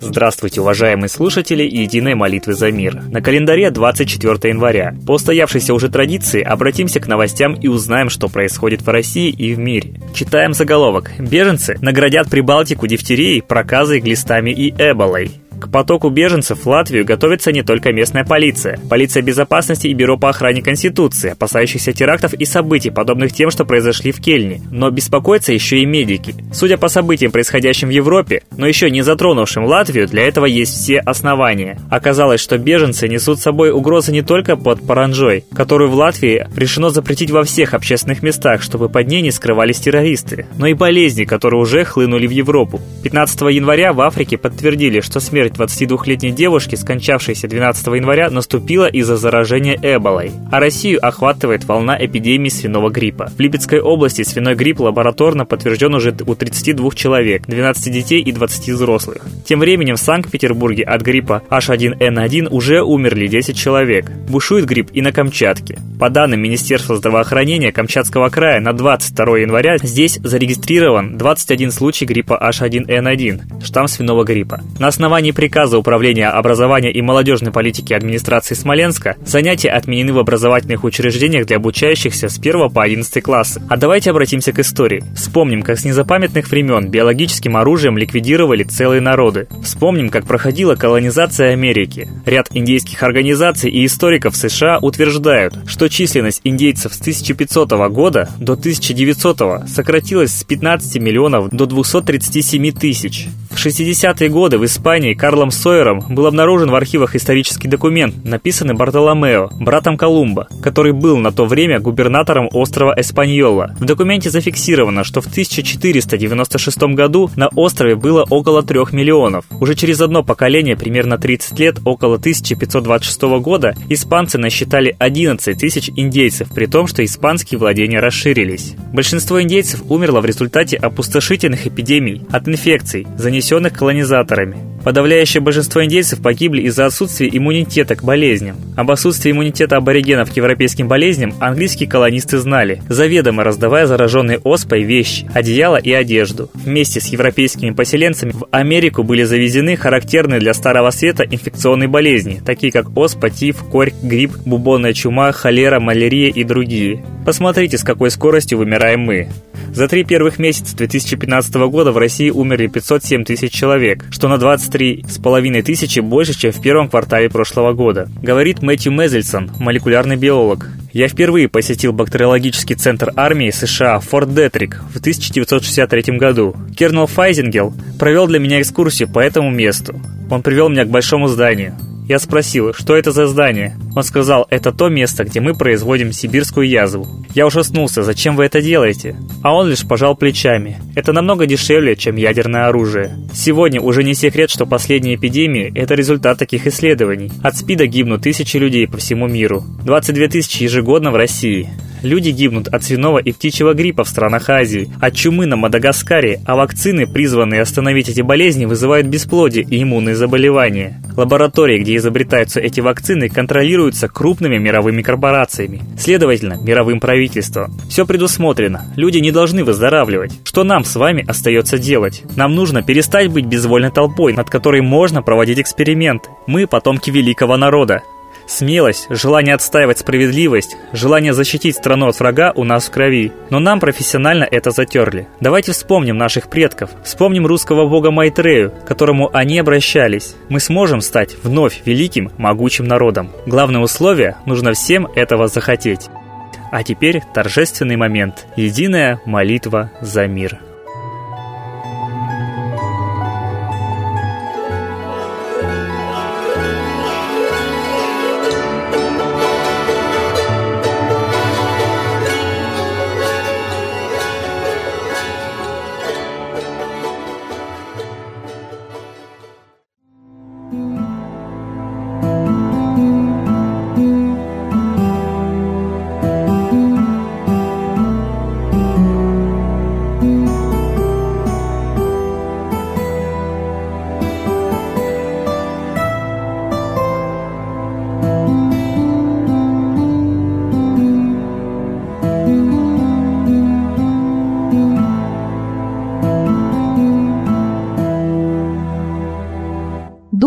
Здравствуйте, уважаемые слушатели Единой молитвы за мир. На календаре 24 января. По устоявшейся уже традиции обратимся к новостям и узнаем, что происходит в России и в мире. Читаем заголовок. Беженцы наградят Прибалтику дифтерией, проказой, глистами и эболой. К потоку беженцев в Латвию готовится не только местная полиция. Полиция безопасности и Бюро по охране Конституции, опасающихся терактов и событий, подобных тем, что произошли в Кельне. Но беспокоятся еще и медики. Судя по событиям, происходящим в Европе, но еще не затронувшим Латвию, для этого есть все основания. Оказалось, что беженцы несут с собой угрозы не только под паранжой, которую в Латвии решено запретить во всех общественных местах, чтобы под ней не скрывались террористы, но и болезни, которые уже хлынули в Европу. 15 января в Африке подтвердили, что смерть 22-летней девушки, скончавшейся 12 января, наступила из-за заражения эболой. А Россию охватывает волна эпидемии свиного гриппа. В Липецкой области свиной грипп лабораторно подтвержден уже у 32 человек, 12 детей и 20 взрослых. Тем временем в Санкт-Петербурге от гриппа H1N1 уже умерли 10 человек. Бушует грипп и на Камчатке. По данным Министерства здравоохранения Камчатского края на 22 января здесь зарегистрирован 21 случай гриппа H1N1, штамм свиного гриппа. На основании приказа Управления образования и молодежной политики администрации Смоленска занятия отменены в образовательных учреждениях для обучающихся с 1 по 11 классы. А давайте обратимся к истории. Вспомним, как с незапамятных времен биологическим оружием ликвидировали целые народы. Вспомним, как проходила колонизация Америки. Ряд индейских организаций и историков США утверждают, что численность индейцев с 1500 года до 1900 сократилась с 15 миллионов до 237 тысяч. В 60-е годы в Испании Карлом Сойером был обнаружен в архивах исторический документ, написанный Бартоломео, братом Колумба, который был на то время губернатором острова Эспаньола. В документе зафиксировано, что в 1496 году на острове было около 3 миллионов. Уже через одно поколение, примерно 30 лет, около 1526 года, испанцы насчитали 11 тысяч индейцев, при том, что испанские владения расширились. Большинство индейцев умерло в результате опустошительных эпидемий от инфекций, занесенных колонизаторами. Подавляющее большинство индейцев погибли из-за отсутствия иммунитета к болезням. Об отсутствии иммунитета аборигенов к европейским болезням английские колонисты знали, заведомо раздавая зараженные оспой вещи, одеяло и одежду. Вместе с европейскими поселенцами в Америку были завезены характерные для Старого Света инфекционные болезни, такие как оспа, тиф, корь, грипп, бубонная чума, холера, малярия и другие. Посмотрите, с какой скоростью вымираем мы. За три первых месяца 2015 года в России умерли 507 тысяч человек, что на 23,5 тысячи больше, чем в первом квартале прошлого года. Говорит Мэтью Мезельсон, молекулярный биолог. Я впервые посетил бактериологический центр армии США Форт Детрик в 1963 году. Кернел Файзингел провел для меня экскурсию по этому месту. Он привел меня к большому зданию. Я спросил, что это за здание. Он сказал, это то место, где мы производим сибирскую язву. Я ужаснулся, зачем вы это делаете? А он лишь пожал плечами. Это намного дешевле, чем ядерное оружие. Сегодня уже не секрет, что последние эпидемии – это результат таких исследований. От СПИДа гибнут тысячи людей по всему миру. 22 тысячи ежегодно в России. Люди гибнут от свиного и птичьего гриппа в странах Азии, от чумы на Мадагаскаре, а вакцины, призванные остановить эти болезни, вызывают бесплодие и иммунные заболевания. Лаборатории, где изобретаются эти вакцины, контролируются крупными мировыми корпорациями, следовательно, мировым правительством. Все предусмотрено, люди не должны выздоравливать. Что нам с вами остается делать? Нам нужно перестать быть безвольной толпой, над которой можно проводить эксперименты. Мы потомки великого народа. Смелость, желание отстаивать справедливость, желание защитить страну от врага у нас в крови. Но нам профессионально это затерли. Давайте вспомним наших предков. Вспомним русского бога Майтрею, к которому они обращались. Мы сможем стать вновь великим, могучим народом. Главное условие – нужно всем этого захотеть. А теперь торжественный момент. Единая молитва за мир.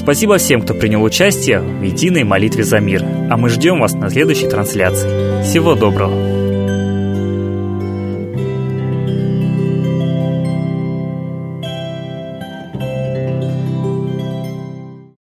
Спасибо всем, кто принял участие в единой молитве за мир. А мы ждем вас на следующей трансляции. Всего доброго!